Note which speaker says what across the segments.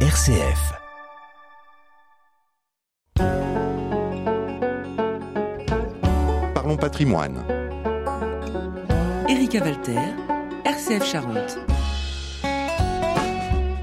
Speaker 1: RCF. Parlons patrimoine.
Speaker 2: Erika Walter, RCF Charente.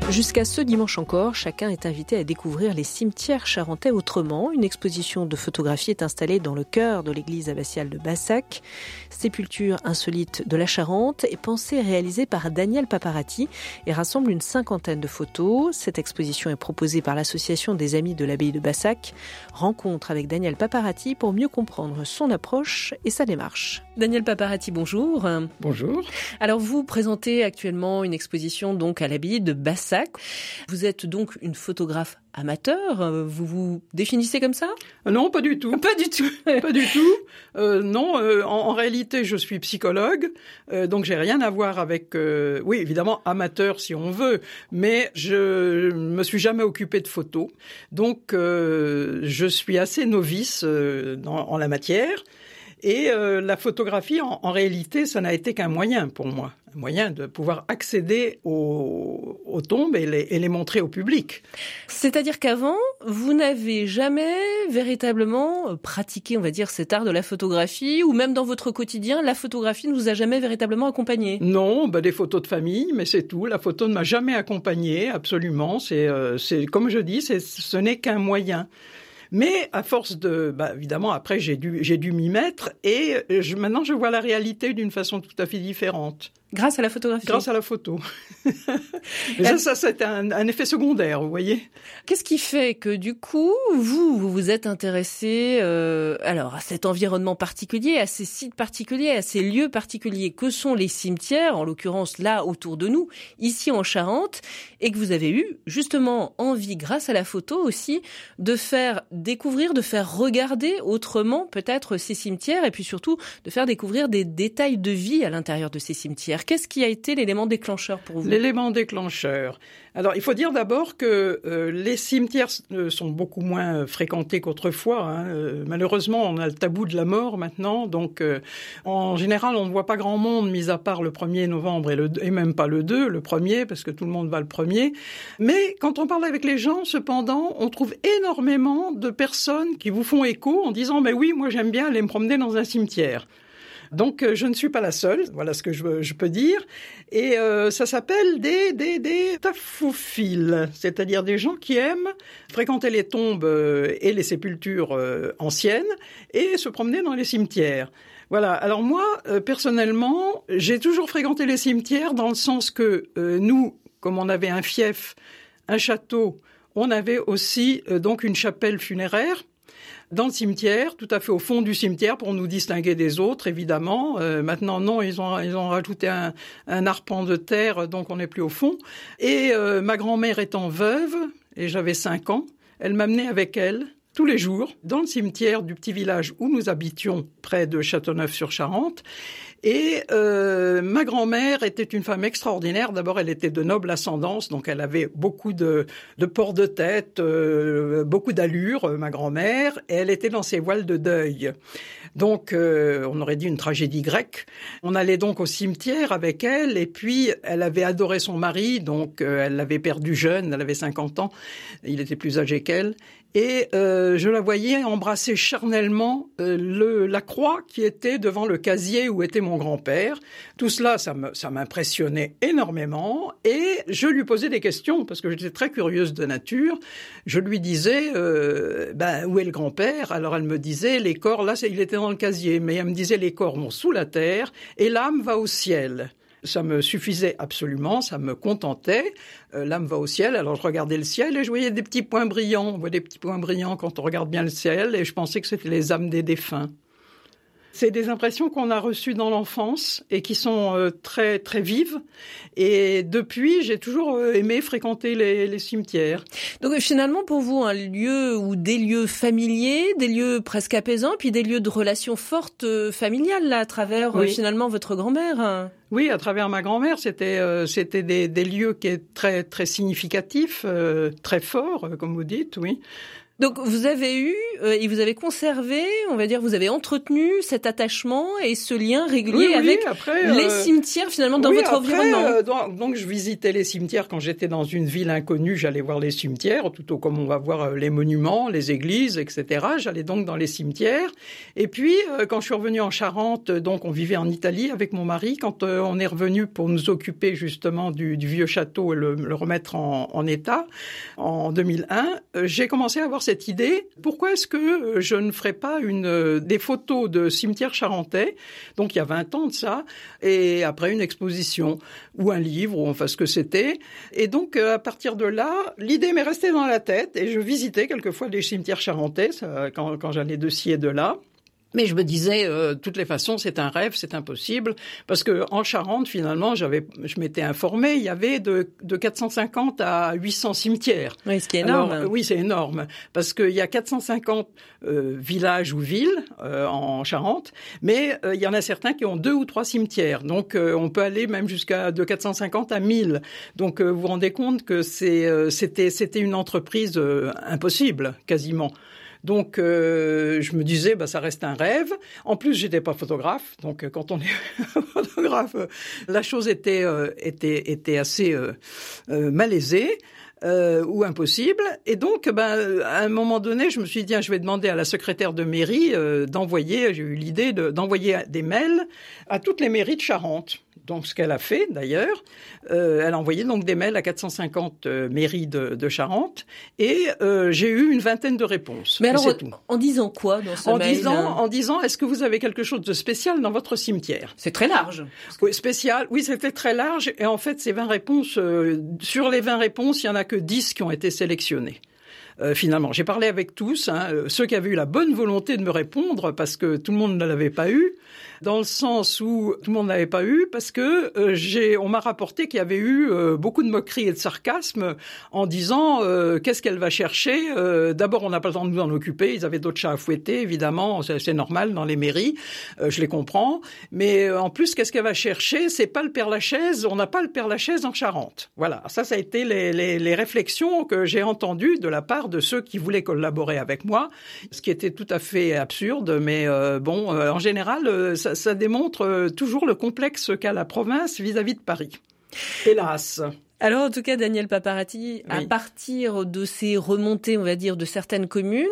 Speaker 3: Jusqu'à ce dimanche encore, chacun est invité à découvrir les cimetières charentais autrement. Une exposition de photographie est installée dans le cœur de l'église abbatiale de Bassac. Sépulture insolite de la Charente est pensée et réalisée par Daniel Paparati et rassemble une cinquantaine de photos. Cette exposition est proposée par l'association des amis de l'abbaye de Bassac. Rencontre avec Daniel Paparati pour mieux comprendre son approche et sa démarche. Daniel Paparati, bonjour.
Speaker 4: Bonjour.
Speaker 3: Alors vous présentez actuellement une exposition donc à l'abbaye de Bassac. Vous êtes donc une photographe amateur. Euh, vous vous définissez comme ça?
Speaker 4: Non, pas du tout.
Speaker 3: Pas du tout.
Speaker 4: pas du tout. Euh, non, euh, en, en, réalité, je suis psychologue, euh, donc j'ai rien à voir avec. Euh, oui, évidemment, amateur si on veut, mais je me suis jamais occupé de photos, donc je suis assez novice dans, en la matière. Et euh, la photographie, en, en réalité, ça n'a été qu'un moyen pour moi, un moyen de pouvoir accéder aux, aux tombes et les, et les, montrer au public.
Speaker 3: C'est-à-dire qu'avant, vous n'avez jamais véritablement pratiqué, on va dire, cet art de la photographie, ou même dans votre quotidien, la photographie ne vous a jamais véritablement accompagné?
Speaker 4: Non, bah, des photos de famille, mais c'est tout. La photo ne m'a jamais accompagné, absolument. C'est, euh, comme je dis, ce n'est qu'un moyen. Mais à force de, bah, évidemment, après j'ai dû, j'ai dû m'y mettre et je, maintenant je vois la réalité d'une façon tout à fait différente.
Speaker 3: Grâce à la photographie.
Speaker 4: Grâce à la photo. Mais ça, ça c'est un, un, effet secondaire, vous voyez.
Speaker 3: Qu'est-ce qui fait que du coup, vous, vous vous êtes intéressé, euh, alors à cet environnement particulier, à ces sites particuliers, à ces lieux particuliers que sont les cimetières, en l'occurrence là autour de nous, ici en Charente, et que vous avez eu justement envie, grâce à la photo aussi, de faire découvrir, de faire regarder autrement peut-être ces cimetières, et puis surtout de faire découvrir des détails de vie à l'intérieur de ces cimetières. Qu'est-ce qui a été l'élément déclencheur pour vous?
Speaker 4: L'élément déclencheur. Alors, il faut dire d'abord que euh, les cimetières euh, sont beaucoup moins fréquentés qu'autrefois. Hein. Euh, malheureusement, on a le tabou de la mort maintenant, donc euh, en général, on ne voit pas grand monde, mis à part le 1er novembre et même pas le 2, le 1er, parce que tout le monde va le 1er. Mais quand on parle avec les gens, cependant, on trouve énormément de personnes qui vous font écho en disant, mais oui, moi j'aime bien aller me promener dans un cimetière. Donc je ne suis pas la seule, voilà ce que je, peux dire. Et euh, ça s'appelle des, des, des c'est-à-dire des gens qui aiment fréquenter les tombes et les sépultures anciennes et se promener dans les cimetières. Voilà. Alors moi, euh, personnellement, j'ai toujours fréquenté les cimetières dans le sens que euh, nous, comme on avait un fief, un château, on avait aussi euh, donc une chapelle funéraire dans le cimetière, tout à fait au fond du cimetière pour nous distinguer des autres, évidemment. Euh, maintenant, non, ils ont, ils ont rajouté un, un, arpent de terre, donc on n'est plus au fond. Et euh, ma grand-mère étant veuve, et j'avais cinq ans, elle m'amenait avec elle tous les jours dans le cimetière du petit village où nous habitions près de Châteauneuf-sur-Charente. Et euh, ma grand-mère était une femme extraordinaire. D'abord, elle était de noble ascendance, donc elle avait beaucoup de, de port de tête, euh, beaucoup d'allure, ma grand-mère, et elle était dans ses voiles de deuil. Donc, euh, on aurait dit une tragédie grecque. On allait donc au cimetière avec elle, et puis elle avait adoré son mari, donc euh, elle l'avait perdu jeune, elle avait 50 ans, il était plus âgé qu'elle, et euh, je la voyais embrasser charnellement euh, le, la croix qui était devant le casier où était mon grand-père. Tout cela, ça m'impressionnait énormément et je lui posais des questions parce que j'étais très curieuse de nature. Je lui disais, euh, ben, où est le grand-père? Alors elle me disait, les corps, là, il était dans le casier, mais elle me disait, les corps vont sous la terre et l'âme va au ciel ça me suffisait absolument, ça me contentait. Euh, L'âme va au ciel, alors je regardais le ciel et je voyais des petits points brillants. On voit des petits points brillants quand on regarde bien le ciel et je pensais que c'était les âmes des défunts. C'est des impressions qu'on a reçues dans l'enfance et qui sont euh, très très vives. Et depuis, j'ai toujours euh, aimé fréquenter les, les, cimetières.
Speaker 3: Donc finalement, pour vous, un lieu ou des lieux familiers, des lieux presque apaisants, puis des lieux de relations fortes euh, familiales là, à travers oui. finalement votre grand-mère.
Speaker 4: Oui, à travers ma grand-mère, c'était euh, c'était des, des, lieux qui est très très significatifs, euh, très forts, comme vous dites, oui.
Speaker 3: Donc vous avez eu euh, et vous avez conservé, on va dire, vous avez entretenu cet attachement et ce lien régulier avec les euh, cimetières finalement dans votre environnement. Euh,
Speaker 4: donc, donc, je visitais les cimetières quand j'étais dans une ville inconnue, j'allais voir les cimetières, tout comme on va voir les monuments, les églises, etc. J'allais donc dans les cimetières. Et puis quand je suis revenu en Charente, donc on vivait en Italie avec mon mari. Quand on est revenu pour nous occuper justement du, du vieux château et le, le remettre en, en état en 2001, j'ai commencé à avoir cette idée, pourquoi est-ce que euh, je ne ferais pas une, euh, des photos de cimetières charentais, donc il y a 20 ans de ça, et après une exposition ou un livre, ou enfin ce que c'était. Et donc euh, à partir de là, l'idée m'est restée dans la tête et je visitais quelquefois les cimetières charentais quand, quand j'allais de ci et de là. Mais je me disais, euh, de toutes les façons, c'est un rêve, c'est impossible, parce que en Charente, finalement, j'avais, je m'étais informé, il y avait de, de 450 à 800 cimetières.
Speaker 3: Oui, ce qui est énorme.
Speaker 4: oui, c'est énorme, parce qu'il y a 450 euh, villages ou villes euh, en Charente, mais il y en a certains qui ont deux ou trois cimetières. Donc, on peut aller même jusqu'à de 450 à 1000. Donc, vous vous rendez compte que c'est, c'était, c'était une entreprise impossible, quasiment. Donc euh, je me disais, bah, ça reste un rêve. En plus, j'étais pas photographe, donc euh, quand on est photographe, euh, la chose était était était assez malaisée. ou impossible. Et donc, ben, à un moment donné, je me suis dit, je vais demander à la secrétaire de mairie d'envoyer, j'ai eu l'idée d'envoyer des mails à toutes les mairies de Charente donc ce qu'elle a fait d'ailleurs. Euh, elle a envoyé donc des mails à 450 euh, mairies de, de, Charente et euh, j'ai eu une vingtaine de réponses.
Speaker 3: Mais alors, en disant quoi dans ce
Speaker 4: en
Speaker 3: mail
Speaker 4: disant, En disant, est-ce que vous avez quelque chose de spécial dans votre cimetière?
Speaker 3: C'est très large.
Speaker 4: Oui, spécial. Oui, c'était très large et en fait, ces 20 réponses, euh, sur les 20 réponses, il y en a que 10 qui ont été sélectionnées. Euh, finalement. J'ai parlé avec tous, hein, ceux qui avaient eu la bonne volonté de me répondre, parce que tout le monde ne l'avait pas eu, dans le sens où tout le monde n'avait pas eu, parce que euh, j'ai, on m'a rapporté qu'il y avait eu euh, beaucoup de moqueries et de sarcasme en disant euh, qu'est-ce qu'elle va chercher. D'abord, on n'a pas le temps de nous en occuper. Ils avaient d'autres chats à fouetter, évidemment, c'est normal dans les mairies, je les comprends. Mais en plus, qu'est-ce qu'elle va chercher C'est pas le Père Lachaise. On n'a pas le Père Lachaise en Charente. Voilà, ça, ça a été les, les réflexions que j'ai entendues de la part de ceux qui voulaient collaborer avec moi, ce qui était tout à fait absurde. Mais bon, en général, ça ça, démontre euh, toujours le complexe qu'a la province vis-à-vis -vis de Paris. Hélas.
Speaker 3: Alors en tout cas, Daniel Paparati, à partir de ces remontées, on va dire, de certaines communes,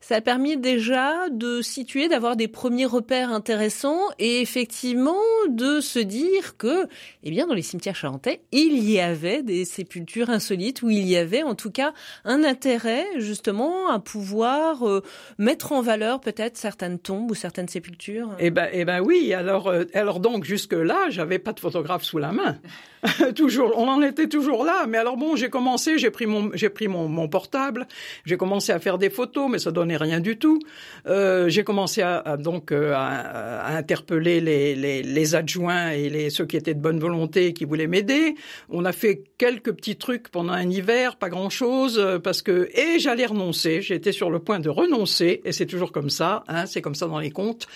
Speaker 3: ça a permis déjà de situer, d'avoir des premiers repères intéressants et effectivement de se dire que, eh bien, dans les cimetières charentais, il y avait des sépultures insolites où il y avait en tout cas un intérêt justement à pouvoir euh, mettre en valeur peut-être certaines tombes ou certaines sépultures.
Speaker 4: Eh ben, eh ben oui. Alors, euh, alors donc jusque là, j'avais pas de photographe sous la main. toujours, on en était toujours là. Mais alors bon, j'ai commencé, j'ai pris mon, j'ai pris mon, portable, j'ai commencé à faire des photos, mais ça donnait rien du tout. Euh, j'ai commencé à, donc euh, à, interpeller les, les, adjoints et les ceux qui étaient de bonne volonté qui voulaient m'aider. On a fait quelques petits trucs pendant un hiver, pas grand chose, euh, parce que et j'allais renoncer. J'étais sur le point de renoncer, et c'est toujours comme ça. Hein, c'est comme ça dans les comptes.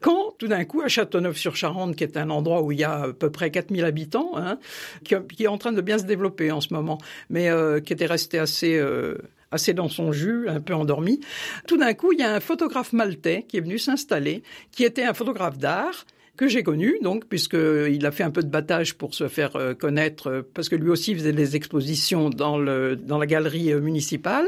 Speaker 4: Quand tout d'un coup à Châteauneuf-sur-Charente, qui est un endroit où il y a à peu près 4000 habitants, hein, qui, est en train de bien se développer en ce moment, mais euh, qui était resté assez euh, assez dans son jus, un peu endormi. Tout d'un coup, il y a un photographe maltais qui est venu s'installer, qui était un photographe d'art que j'ai connu, donc, puisqu'il a fait un peu de battage pour se faire euh, connaître, parce que lui aussi faisait des expositions dans, le, dans la galerie municipale.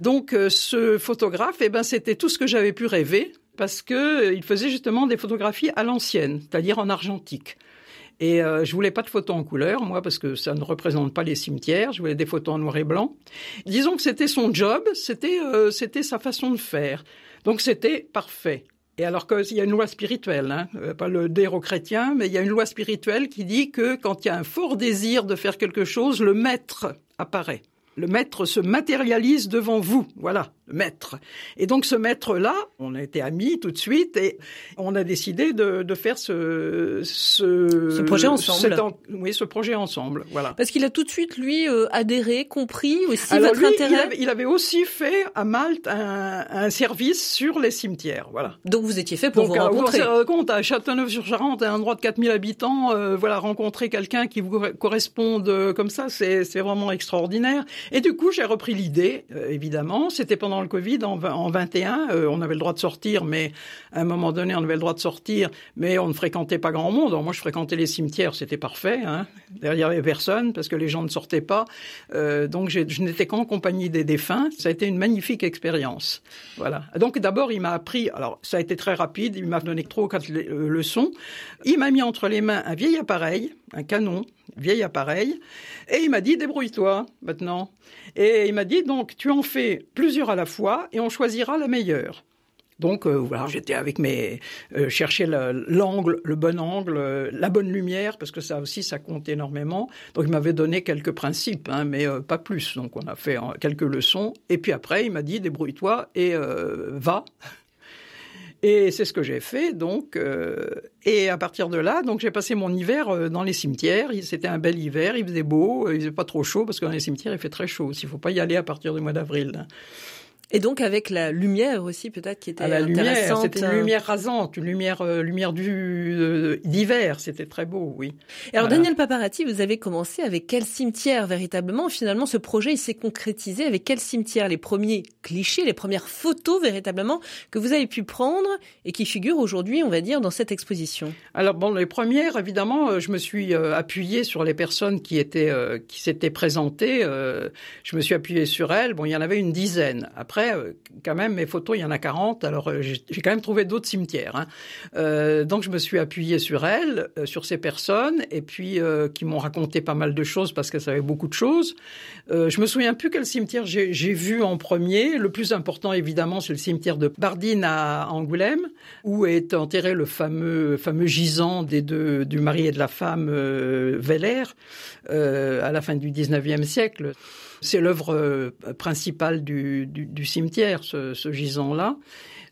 Speaker 4: Donc, ce photographe, eh ben, c'était tout ce que j'avais pu rêver, parce que il faisait justement des photographies à l'ancienne, c'est-à-dire en argentique. Et euh, je voulais pas de photos en couleur, moi, parce que ça ne représente pas les cimetières. Je voulais des photos en noir et blanc. Disons que c'était son job, c'était euh, c'était sa façon de faire. Donc c'était parfait. Et alors qu'il y a une loi spirituelle, hein, euh, pas le déro chrétien, mais il y a une loi spirituelle qui dit que quand il y a un fort désir de faire quelque chose, le maître apparaît. Le maître se matérialise devant vous. Voilà maître. Et donc ce maître-là, on a été amis tout de suite et on a décidé de, de faire ce, ce,
Speaker 3: ce projet ensemble.
Speaker 4: oui, ce projet ensemble, voilà.
Speaker 3: Parce qu'il a tout de suite lui euh, adhéré, compris aussi Alors votre intérêt.
Speaker 4: Il avait, il avait, aussi fait à Malte un, un, service sur les cimetières, voilà.
Speaker 3: Donc vous étiez fait pour
Speaker 4: donc,
Speaker 3: vous rencontrer.
Speaker 4: Donc compte à Châteauneuf-sur-Charente, un endroit de 4000 habitants, euh, voilà, rencontrer quelqu'un qui vous corresponde comme ça, c'est vraiment extraordinaire. Et du coup, j'ai repris l'idée, euh, évidemment. C'était pendant le Covid, en, en 21, euh, on avait le droit de sortir, mais à un moment donné, on avait le droit de sortir, mais on ne fréquentait pas grand monde. moi, je fréquentais les cimetières, c'était parfait. Hein. Derrière, il n'y avait personne parce que les gens ne sortaient pas. Euh, donc, je n'étais qu'en compagnie des défunts. Ça a été une magnifique expérience. Voilà. Donc, d'abord, il m'a appris. Alors, ça a été très rapide. Il m'a donné ou quatre leçons. Il m'a mis entre les mains un vieil appareil, un canon, vieil appareil, et il m'a dit débrouille-toi maintenant. Et il m'a dit donc tu en fais plusieurs à la fois et on choisira la meilleure. Donc euh, voilà, j'étais avec mes euh, chercher l'angle, le, bon angle, euh, la bonne lumière parce que ça aussi ça compte énormément. Donc il m'avait donné quelques principes, hein, mais pas plus. Donc on a fait quelques leçons et puis après il m'a dit débrouille-toi et va. Et c'est ce que j'ai fait, donc. Euh, et à partir de là, donc j'ai passé mon hiver euh, dans les cimetières. C'était un bel hiver, il faisait beau, il faisait pas trop chaud parce que dans les cimetières il fait très chaud. Il faut pas y aller à partir du mois d'avril.
Speaker 3: Et donc avec la lumière aussi peut-être qui était
Speaker 4: ah, la lumière, c'était une euh. lumière rasante, une lumière euh, lumière du euh, d'hiver, c'était très beau, oui.
Speaker 3: Et alors Daniel Paparazzi, vous avez commencé avec quel cimetière véritablement? Finalement, ce projet il s'est concrétisé avec quel cimetière? Les premiers clichés, les premières photos véritablement que vous avez pu prendre et qui figurent aujourd'hui, on va dire, dans cette exposition?
Speaker 4: Alors bon, les premières, évidemment, je me suis appuyé sur les personnes qui étaient qui s'étaient présentées. je me suis appuyé sur elles. Bon, il y en avait une dizaine. Après euh, quand même, mes photos, il y en a 40, alors euh, j'ai quand même trouvé d'autres cimetières. Hein. Euh, donc je me suis appuyé sur elles, sur ces personnes, et puis qui m'ont raconté pas mal de choses parce qu'elles savaient beaucoup de choses. je me souviens plus quel cimetière j'ai vu en premier. Le plus important, évidemment, c'est le cimetière de Bardine à Angoulême, où est enterré le fameux, fameux gisant des deux, du mari et de la femme euh, à la fin du 19e siècle. C'est l'œuvre euh, principale du, du, cimetière, ce, gisant-là.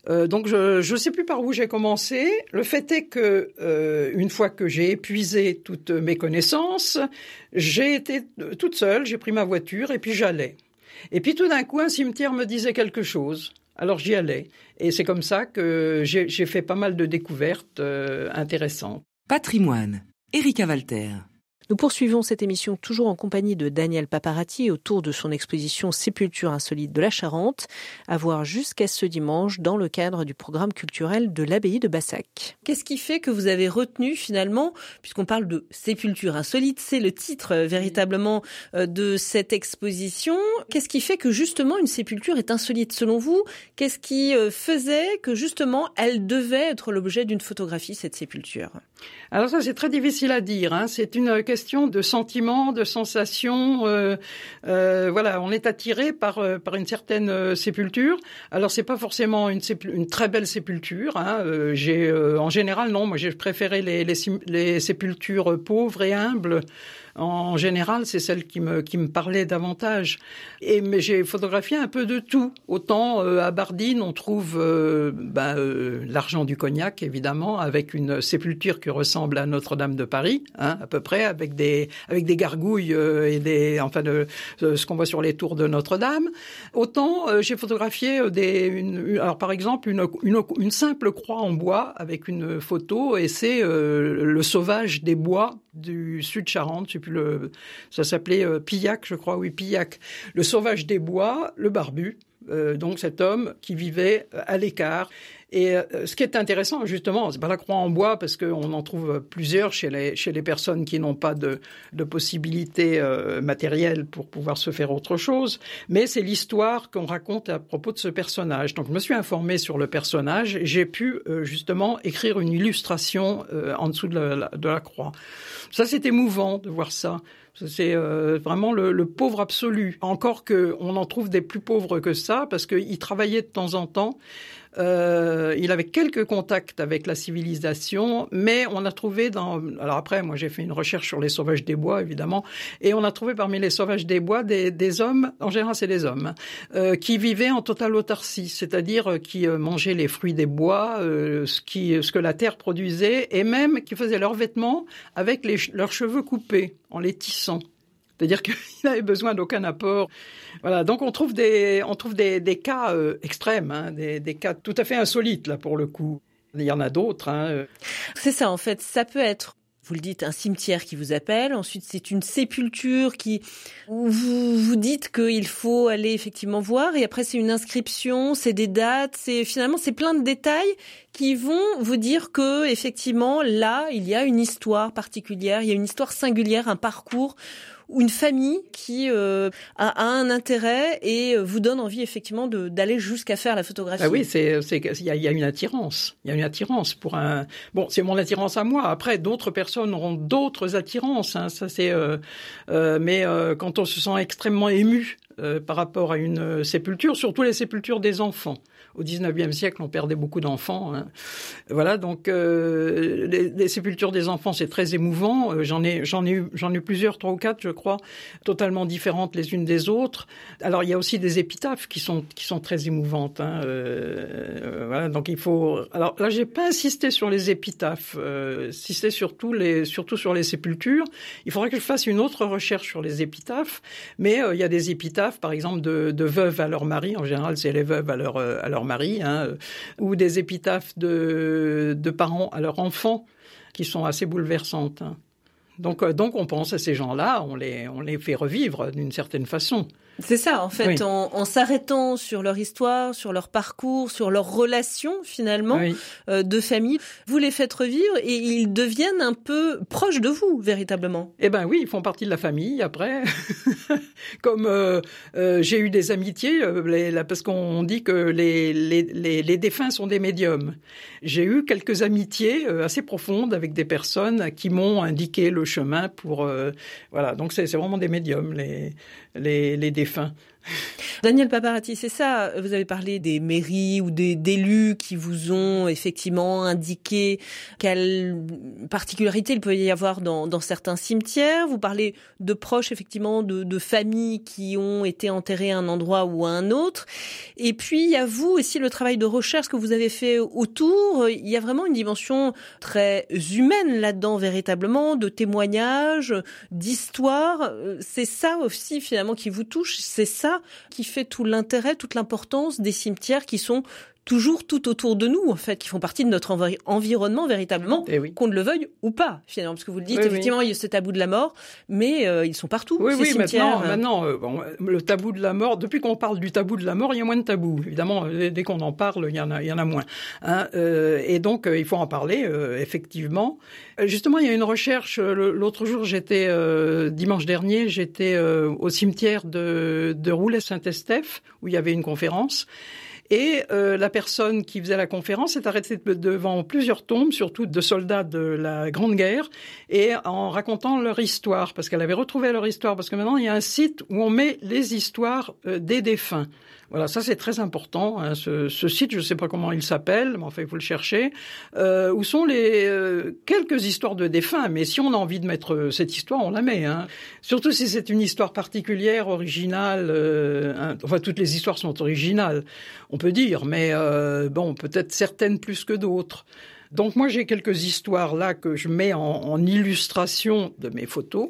Speaker 4: Euh, donc je ne sais plus par où j'ai commencé. Le fait est que euh, une fois que j'ai épuisé toutes mes connaissances, j'ai été toute seule, j'ai pris ma voiture et puis j'allais. Et puis tout d'un coup, un cimetière me disait quelque chose. Alors j'y allais. Et c'est comme ça que j'ai fait pas mal de découvertes intéressantes.
Speaker 2: Patrimoine. Erika Walter.
Speaker 3: Nous poursuivons cette émission toujours en compagnie de Daniel Paparatti autour de son exposition Sépulture insolite de la Charente, à voir jusqu'à ce dimanche dans le cadre du programme culturel de l'abbaye de Bassac. Qu'est-ce qui fait que vous avez retenu finalement, puisqu'on parle de Sépulture insolite, c'est le titre euh, véritablement euh, de cette exposition, qu'est-ce qui fait que justement une sépulture est insolite? Selon vous Qu'est-ce qui euh, faisait que justement elle devait être l'objet d'une photographie, cette sépulture?
Speaker 4: Alors ça c'est très difficile à dire, hein. c'est une question question de sentiments, de sensations. Euh, euh, voilà, on est attiré par euh, par une certaine sépulture. Alors c'est pas forcément une, très belle sépulture. Hein. j'ai en général non, moi j'ai préféré les, les sépultures pauvres et humbles en général, c'est celle qui me qui me parlait davantage. Et mais j'ai photographié un peu de tout. Autant euh, à Bardine, on trouve euh, ben, euh, l'argent du cognac, évidemment, avec une sépulture qui ressemble à Notre-Dame de Paris, hein, à peu près, avec des avec des gargouilles et des enfin de, ce qu'on voit sur les tours de Notre-Dame. Autant j'ai photographié des une, alors par exemple une, une, une simple croix en bois avec une photo et c'est le sauvage des bois du sud Charente, le, ça s'appelait euh, Pillac, je crois, oui, Pillac, le sauvage des bois, le barbu, euh, donc cet homme qui vivait euh, à l'écart. Et ce qui est intéressant, justement, c'est pas la croix en bois, parce qu'on en trouve plusieurs chez les, chez les personnes qui n'ont pas de, de possibilités matérielles pour pouvoir se faire autre chose, mais c'est l'histoire qu'on raconte à propos de ce personnage. Donc je me suis informé sur le personnage, j'ai pu justement écrire une illustration en dessous de la, de la croix. Ça, c'est émouvant de voir ça. C'est euh, vraiment le, pauvre absolu. Encore que on en trouve des plus pauvres que ça, parce qu'il travaillait de temps en temps. Euh, il avait quelques contacts avec la civilisation, mais on a trouvé dans. Alors après, moi j'ai fait une recherche sur les sauvages des bois, évidemment, et on a trouvé parmi les sauvages des bois des, des hommes, en général c'est des hommes, euh, qui vivaient en totale autarcie, c'est-à-dire euh, qui euh, mangeaient les fruits des bois, ce, qui, ce que la terre produisait, et même qui faisaient leurs vêtements avec les, leurs cheveux coupés, en les tissant. C'est-à-dire qu'il n'avait besoin d'aucun apport. Voilà, donc on trouve des, on trouve des, des cas euh, extrêmes, hein, des, des, cas tout à fait insolites là pour le coup. Il y en a d'autres. Hein.
Speaker 3: C'est ça en fait, ça peut être vous le dites, un cimetière qui vous appelle. Ensuite, c'est une sépulture qui où vous vous dites qu'il faut aller effectivement voir. Et après, c'est une inscription, c'est des dates, c'est finalement c'est plein de détails qui vont vous dire que effectivement là, il y a une histoire particulière, il y a une histoire singulière, un parcours ou une famille qui euh, a, un intérêt et euh, vous donne envie effectivement d'aller jusqu'à faire la photographie.
Speaker 4: Ah oui, c'est il y a, y a, une attirance. Il y a une attirance pour un. Bon, c'est mon attirance à moi. Après, d'autres personnes auront d'autres attirances. Hein. Ça c'est. Euh, euh, mais euh, quand on se sent extrêmement ému par rapport à une sépulture, surtout les sépultures des enfants au 19e siècle, on perdait beaucoup d'enfants. Hein. Voilà, donc euh, les, sépultures des enfants, c'est très émouvant. Euh, j'en ai, j'en ai plusieurs, trois ou quatre, je crois, totalement différentes les unes des autres. Alors il y a aussi des épitaphes qui sont qui sont très émouvantes. Hein. Euh, voilà, donc il faut. Alors là, j'ai pas insisté sur les épitaphes, euh, insisté surtout sur les sépultures. Il faudrait que je fasse une autre recherche sur les épitaphes, mais il y a des épitaphes, par exemple, de, de veuves à leur mari. En général, c'est les veuves à leur à leur mari, hein, ou des épitaphes de, de, parents à leurs enfants qui sont assez bouleversantes. Hein. Donc, euh, donc on pense à ces gens-là, on les, on les fait revivre d'une certaine façon.
Speaker 3: C'est ça, en fait, en, s'arrêtant sur leur histoire, sur leur parcours, sur leurs relations finalement euh, de famille, vous les faites revivre et ils deviennent un peu proches de vous véritablement.
Speaker 4: Eh ben oui, ils font partie de la famille après. Comme euh, euh, j'ai eu des amitiés, là, parce qu'on dit que les, les, les, les, défunts sont des médiums. J'ai eu quelques amitiés assez profondes avec des personnes qui m'ont indiqué le chemin pour voilà. Donc c'est vraiment des médiums les les, les défunts défunt
Speaker 3: Daniel Paparati, c'est ça. Vous avez parlé des mairies ou des d'élus qui vous ont effectivement indiqué quelle particularité il peut y avoir dans, dans certains cimetières. Vous parlez de proches effectivement de, de, familles qui ont été enterrées à un endroit ou à un autre. Et puis il y a vous aussi le travail de recherche que vous avez fait autour. Il y a vraiment une dimension très humaine là-dedans véritablement, de témoignages, d'histoire. C'est ça aussi finalement qui vous touche. C'est ça qui fait tout l'intérêt, toute l'importance des cimetières qui sont toujours tout autour de nous, en fait, qui font partie de notre environnement véritablement, eh qu'on ne le veuille ou pas, finalement, parce que vous le dites, effectivement, il y a ce tabou de la mort, mais euh, ils sont partout.
Speaker 4: Oui,
Speaker 3: ces
Speaker 4: oui,
Speaker 3: cimetières.
Speaker 4: maintenant, maintenant euh, bon, le tabou de la mort, depuis qu'on parle du tabou de la mort, il y a moins de tabou. Évidemment, euh, dès qu'on en parle, il y en a, il y en a moins. Hein, euh, et donc, il faut en parler, effectivement. Justement, il y a une recherche. L'autre jour, j'étais dimanche dernier, j'étais au cimetière de, de Roulet-Saint-Estèphe où il y avait une conférence. Et euh, la personne qui faisait la conférence est arrêtée devant plusieurs tombes, surtout de soldats de la Grande Guerre, et en racontant leur histoire, parce qu'elle avait retrouvé leur histoire, parce que maintenant il y a un site où on met les histoires euh, des défunts. Voilà, ça c'est très important. Hein, ce, ce, site, je ne sais pas comment il s'appelle, mais enfin il faut le chercher. Euh, où sont les euh, quelques histoires de défunts Mais si on a envie de mettre euh, cette histoire, on la met. Hein. Surtout si c'est une histoire particulière, originale. Hein. Enfin, toutes les histoires sont originales, peut dire, mais bon, peut-être certaines plus que d'autres. Donc moi j'ai quelques histoires là que je mets en, illustration de mes photos,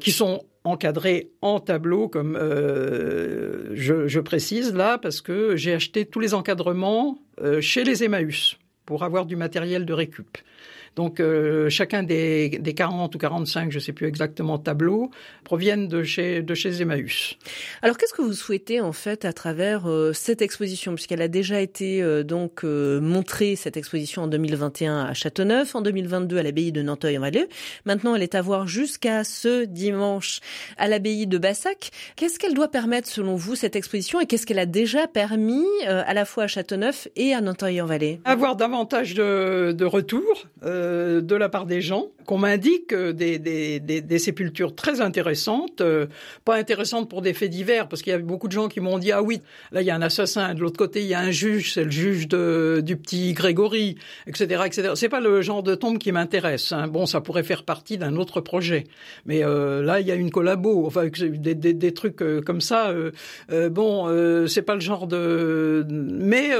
Speaker 4: qui sont encadré en tableau, comme euh, je, je, précise là, parce que j'ai acheté tous les encadrements euh, chez les Emmaüs pour avoir du matériel de récup. Donc euh, chacun des, des 40 ou 45, je ne sais plus exactement, tableaux proviennent de chez, de chez Emmaüs.
Speaker 3: Alors qu'est-ce que vous souhaitez en fait à travers euh, cette exposition? Puisqu'elle a déjà été euh, donc euh, montrée, cette exposition en 2021 à Châteauneuf, en 2022 à l'abbaye de Nanteuil-en-Valais. Maintenant, elle est à voir jusqu'à ce dimanche à l'abbaye de Bassac. Qu'est-ce qu'elle doit permettre selon vous, cette exposition, et qu'est-ce qu'elle a déjà permis à la fois à Châteauneuf et à Nanteuil-en-Valais
Speaker 4: Avoir davantage de, de retours. Euh, de la part des gens, qu'on m'indique euh, des, des, des, sépultures très intéressantes, euh, pas intéressantes pour des faits divers, parce qu'il y a beaucoup de gens qui m'ont dit ah oui, là il y a un assassin, de l'autre côté il y a un juge, c'est le juge de, du petit Grégory, etc., etc. C'est pas le genre de tombe qui m'intéresse. Hein. Bon, ça pourrait faire partie d'un autre projet, mais là il y a une collabo, enfin des, des, des trucs comme ça. bon, c'est pas le genre de, mais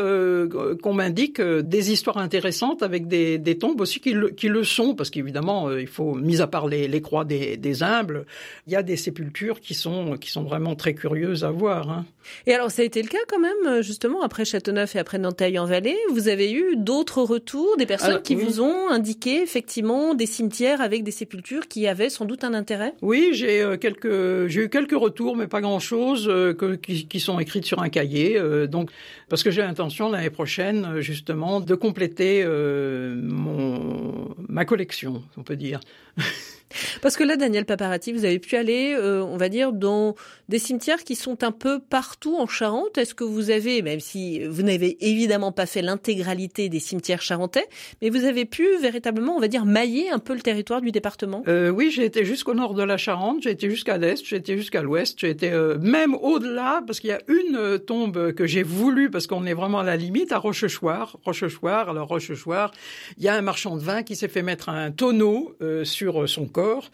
Speaker 4: qu'on m'indique des histoires intéressantes avec des, des tombes aussi qui le, qui le sont, parce qu'évidemment, il faut, mis à part les, les croix des, des humbles, il y a des sépultures qui sont, qui sont vraiment très curieuses à voir. Hein.
Speaker 3: Et alors, ça a été le cas quand même, justement, après Châteauneuf et après Nanteil-en-Vallée, vous avez eu d'autres retours, des personnes qui vous ont indiqué effectivement des cimetières avec des sépultures qui avaient sans doute un intérêt?
Speaker 4: Oui, j'ai euh, quelques, j'ai eu quelques retours, mais pas grand-chose, euh, qui, qui, sont écrites sur un cahier. Euh, donc, parce que j'ai l'intention l'année prochaine, justement, de compléter mon, ma collection, on peut dire.
Speaker 3: Parce que là, Daniel Paparati, vous avez pu aller, euh, on va dire, dans des cimetières qui sont un peu partout en Charente. Est-ce que vous avez, même si vous n'avez évidemment pas fait l'intégralité des cimetières charentais, mais vous avez pu véritablement, on va dire, mailler un peu le territoire du département?
Speaker 4: Euh, Oui, j'ai été jusqu'au nord de la Charente, j'ai été jusqu'à l'est, j'ai été jusqu'à l'ouest, j'ai été euh, même au-delà, parce qu'il y a une euh, tombe que j'ai voulu, parce qu'on est vraiment à la limite, à Rochechouart. Rochechouart, alors Rochechouart, il y a un marchand de vin qui s'est fait mettre un tonneau sur son corps corps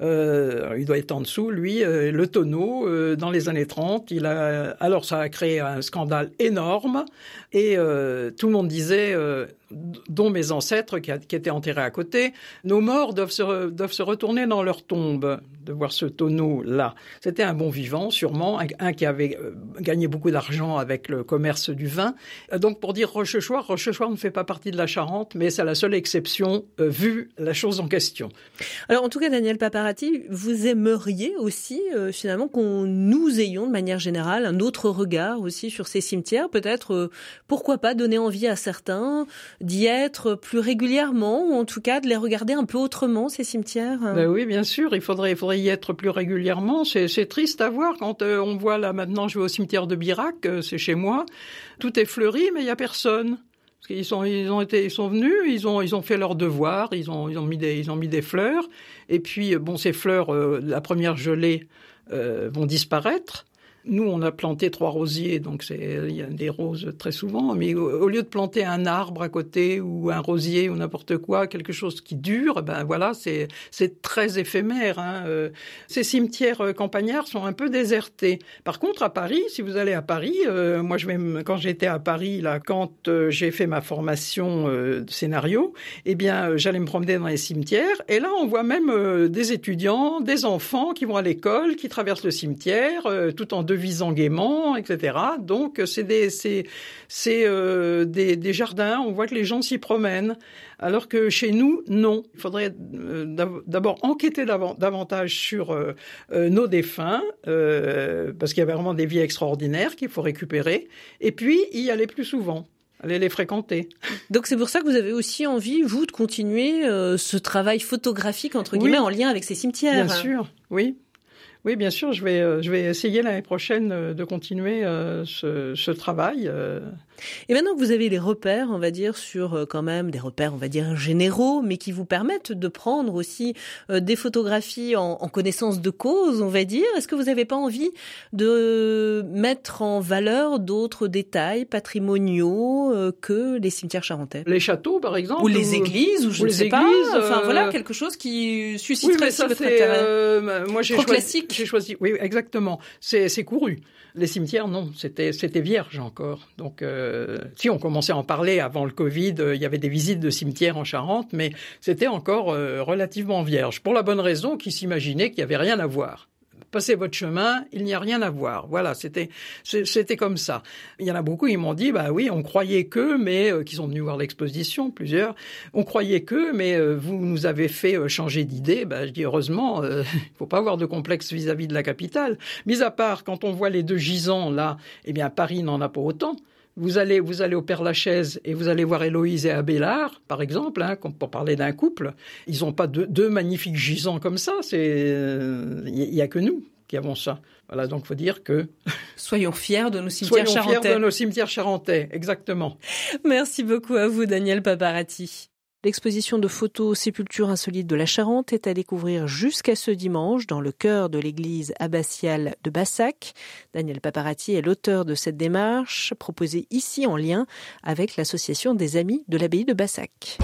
Speaker 4: euh, il doit être en dessous, lui, euh, le tonneau, euh, dans les années 30. Il a, alors ça a créé un scandale énorme et tout le monde disait, dont mes ancêtres qui, étaient enterrés à côté, nos morts doivent se, doivent se retourner dans leur tombe de voir ce tonneau-là. C'était un bon vivant, sûrement, un, qui avait gagné beaucoup d'argent avec le commerce du vin. Donc pour dire Rochechouart, Rochechouart ne fait pas partie de la Charente, mais c'est la seule exception vu la chose en question.
Speaker 3: Alors en tout cas, Daniel Vous aimeriez aussi euh, finalement qu'on nous ayons de manière générale un autre regard aussi sur ces cimetières, peut-être euh, pourquoi pas donner envie à certains d'y être plus régulièrement ou en tout cas de les regarder un peu autrement ces cimetières?
Speaker 4: Ben oui, bien sûr, il faudrait, il faudrait y être plus régulièrement. C'est triste à voir quand euh, on voit là maintenant je vais au cimetière de Birac, c'est chez moi, tout est fleuri mais il y a personne. Ils sont, ils ont été, ils sont venus, ils ont, ils ont fait leur devoir, ils ont, mis des, ils ont mis des fleurs. Et puis, bon, ces fleurs, euh, la première gelée, euh, vont disparaître. Nous, on a planté trois rosiers, donc il y a des roses très souvent. Mais au, lieu de planter un arbre à côté ou un rosier ou n'importe quoi, quelque chose qui dure, ben voilà, c'est c'est très éphémère. Hein. Euh, ces cimetières euh, campagnards sont un peu désertés. Par contre, à Paris, si vous allez à Paris, euh, moi je vais quand j'étais à Paris là, quand j'ai fait ma formation de scénario, eh bien j'allais me promener dans les cimetières et là on voit même des étudiants, des enfants qui vont à l'école, qui traversent le cimetière tout en devisant gaiement, etc. Donc c'est des c'est c'est euh, des, des, jardins. On voit que les gens s'y promènent, alors que chez nous non. Il faudrait euh, d'abord enquêter davantage sur euh, nos défunts parce qu'il y avait vraiment des vies extraordinaires qu'il faut récupérer, et puis y aller plus souvent aller les fréquenter.
Speaker 3: Donc c'est pour ça que vous avez aussi envie, vous, de continuer ce travail photographique, entre guillemets, en lien avec ces cimetières.
Speaker 4: Bien sûr, oui. Oui, bien sûr, je vais, euh, je vais essayer l'année prochaine euh, de continuer euh, ce, ce travail.
Speaker 3: Et maintenant que vous avez les repères, on va dire, sur euh, quand même des repères, on va dire, généraux, mais qui vous permettent de prendre aussi euh, des photographies en, connaissance de cause, on va dire, est-ce que vous n'avez pas envie de mettre en valeur d'autres détails patrimoniaux euh, que les cimetières charentais
Speaker 4: Les châteaux, par exemple
Speaker 3: Ou les églises, ou je ne sais pas. Enfin, voilà, quelque chose qui susciterait oui, ça, votre intérêt.
Speaker 4: moi, j'ai choisi, J'ai choisi, oui, exactement. C'est couru. Les cimetières, non, c'était c'était vierge encore. Donc, euh, si on commençait à en parler avant le Covid, euh, il y avait des visites de cimetières en Charente, mais c'était encore euh, relativement vierge. Pour la bonne raison qu'ils s'imaginaient qu'il n'y avait rien à voir passez votre chemin, il n'y a rien à voir. Voilà, c'était c'était comme ça. Il y en a beaucoup, ils m'ont dit, bah oui, on croyait que, mais euh, qui sont venus voir l'exposition, plusieurs, on croyait que, mais euh, vous nous avez fait euh, changer d'idée. Bah, je dis heureusement, il faut pas avoir de complexe vis-à-vis de la capitale. Mis à part quand on voit les deux gisants là, eh bien Paris n'en a pas autant. Vous allez, vous allez au Père Lachaise et vous allez voir Héloïse et Abélard, par exemple, hein, pour parler d'un couple. Ils n'ont pas deux, magnifiques gisants comme ça. C'est, il n'y a que nous qui avons ça. Voilà, donc faut dire que
Speaker 3: soyons fiers de nos cimetières
Speaker 4: soyons
Speaker 3: charentais.
Speaker 4: fiers de nos cimetières charentais, exactement.
Speaker 3: Merci beaucoup à vous, Daniel Paparati. L'exposition de photos Sépultures insolites de la Charente est à découvrir jusqu'à ce dimanche dans le cœur de l'église abbatiale de Bassac. Daniel Paparati est l'auteur de cette démarche proposée ici en lien avec l'association des amis de l'abbaye de Bassac.